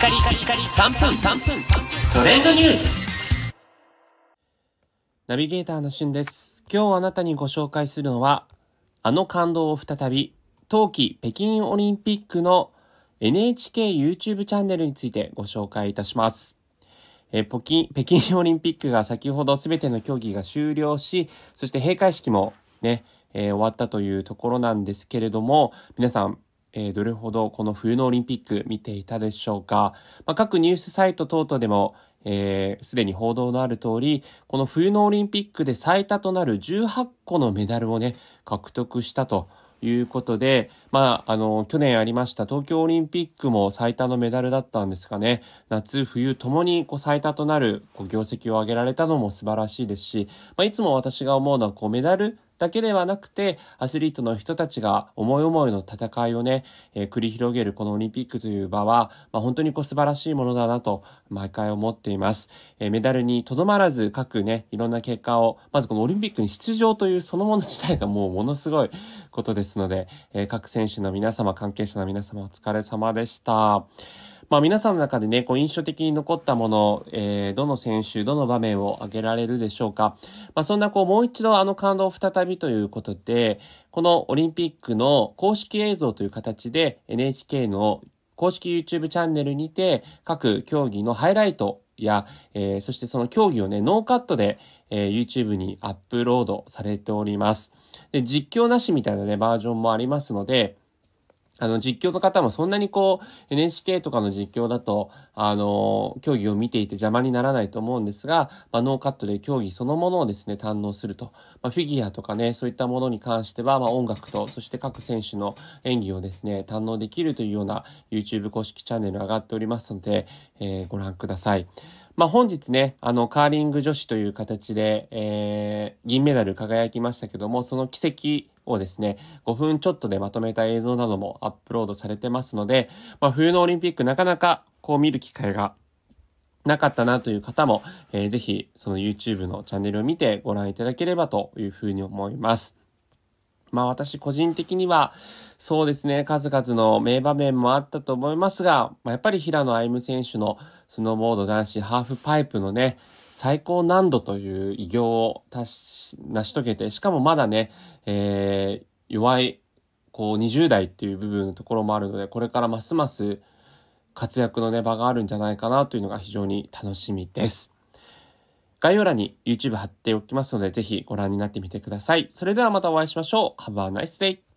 カリカリカリ3分3分トレンドニュースナビゲーターのしゅんです。今日あなたにご紹介するのは、あの感動を再び、冬季北京オリンピックの NHK YouTube チャンネルについてご紹介いたします。えー北京、北京オリンピックが先ほど全ての競技が終了し、そして閉会式もね、えー終わったというところなんですけれども、皆さん、えーどれほどこの冬のオリンピック見ていたでしょうか。まあ、各ニュースサイト等々でも、えーすでに報道のある通り、この冬のオリンピックで最多となる18個のメダルをね、獲得したということで、まあ、あの、去年ありました東京オリンピックも最多のメダルだったんですがね、夏、冬ともにこう最多となるこう業績を上げられたのも素晴らしいですし、まあ、いつも私が思うのはこうメダルだけではなくて、アスリートの人たちが思い思いの戦いをね、えー繰り広げるこのオリンピックという場は、まあ、本当にこう素晴らしいものだなと、毎回思っています。えーメダルにとどまらず各ね、いろんな結果を、まずこのオリンピックに出場というそのもの自体がもうものすごいことですので、えー各選手の皆様、関係者の皆様お疲れ様でした。まあ皆さんの中でね、こう印象的に残ったもの、えー、どの選手、どの場面を挙げられるでしょうか。まあそんなこうもう一度あの感動を再びということで、このオリンピックの公式映像という形で NHK の公式 YouTube チャンネルにて各競技のハイライトや、えーそしてその競技をね、ノーカットで、えー YouTube にアップロードされております。で、実況なしみたいなね、バージョンもありますので、あの、実況の方もそんなにこう、NHK とかの実況だと、あの、競技を見ていて邪魔にならないと思うんですが、まあ、ノーカットで競技そのものをですね、堪能すると。まあ、フィギュアとかね、そういったものに関しては、まあ、音楽と、そして各選手の演技をですね、堪能できるというような YouTube 公式チャンネル上がっておりますので、えーご覧ください。まあ、本日ね、あの、カーリング女子という形で、えー銀メダル輝きましたけども、その奇跡をですね、5分ちょっとでまとめた映像などもアップロードされてますので、まあ、冬のオリンピックなかなかこう見る機会がなかったなという方も、えーぜひその YouTube のチャンネルを見てご覧いただければというふうに思います。まあ私個人的には、そうですね、数々の名場面もあったと思いますが、まあ、やっぱり平野歩夢選手のスノーボード男子ハーフパイプのね、最高難度という偉業を成し遂げて、しかもまだね、えー弱い、こう20代っていう部分のところもあるので、これからますます活躍のね、場があるんじゃないかなというのが非常に楽しみです。概要欄に YouTube 貼っておきますので、ぜひご覧になってみてください。それではまたお会いしましょう。Have a nice day!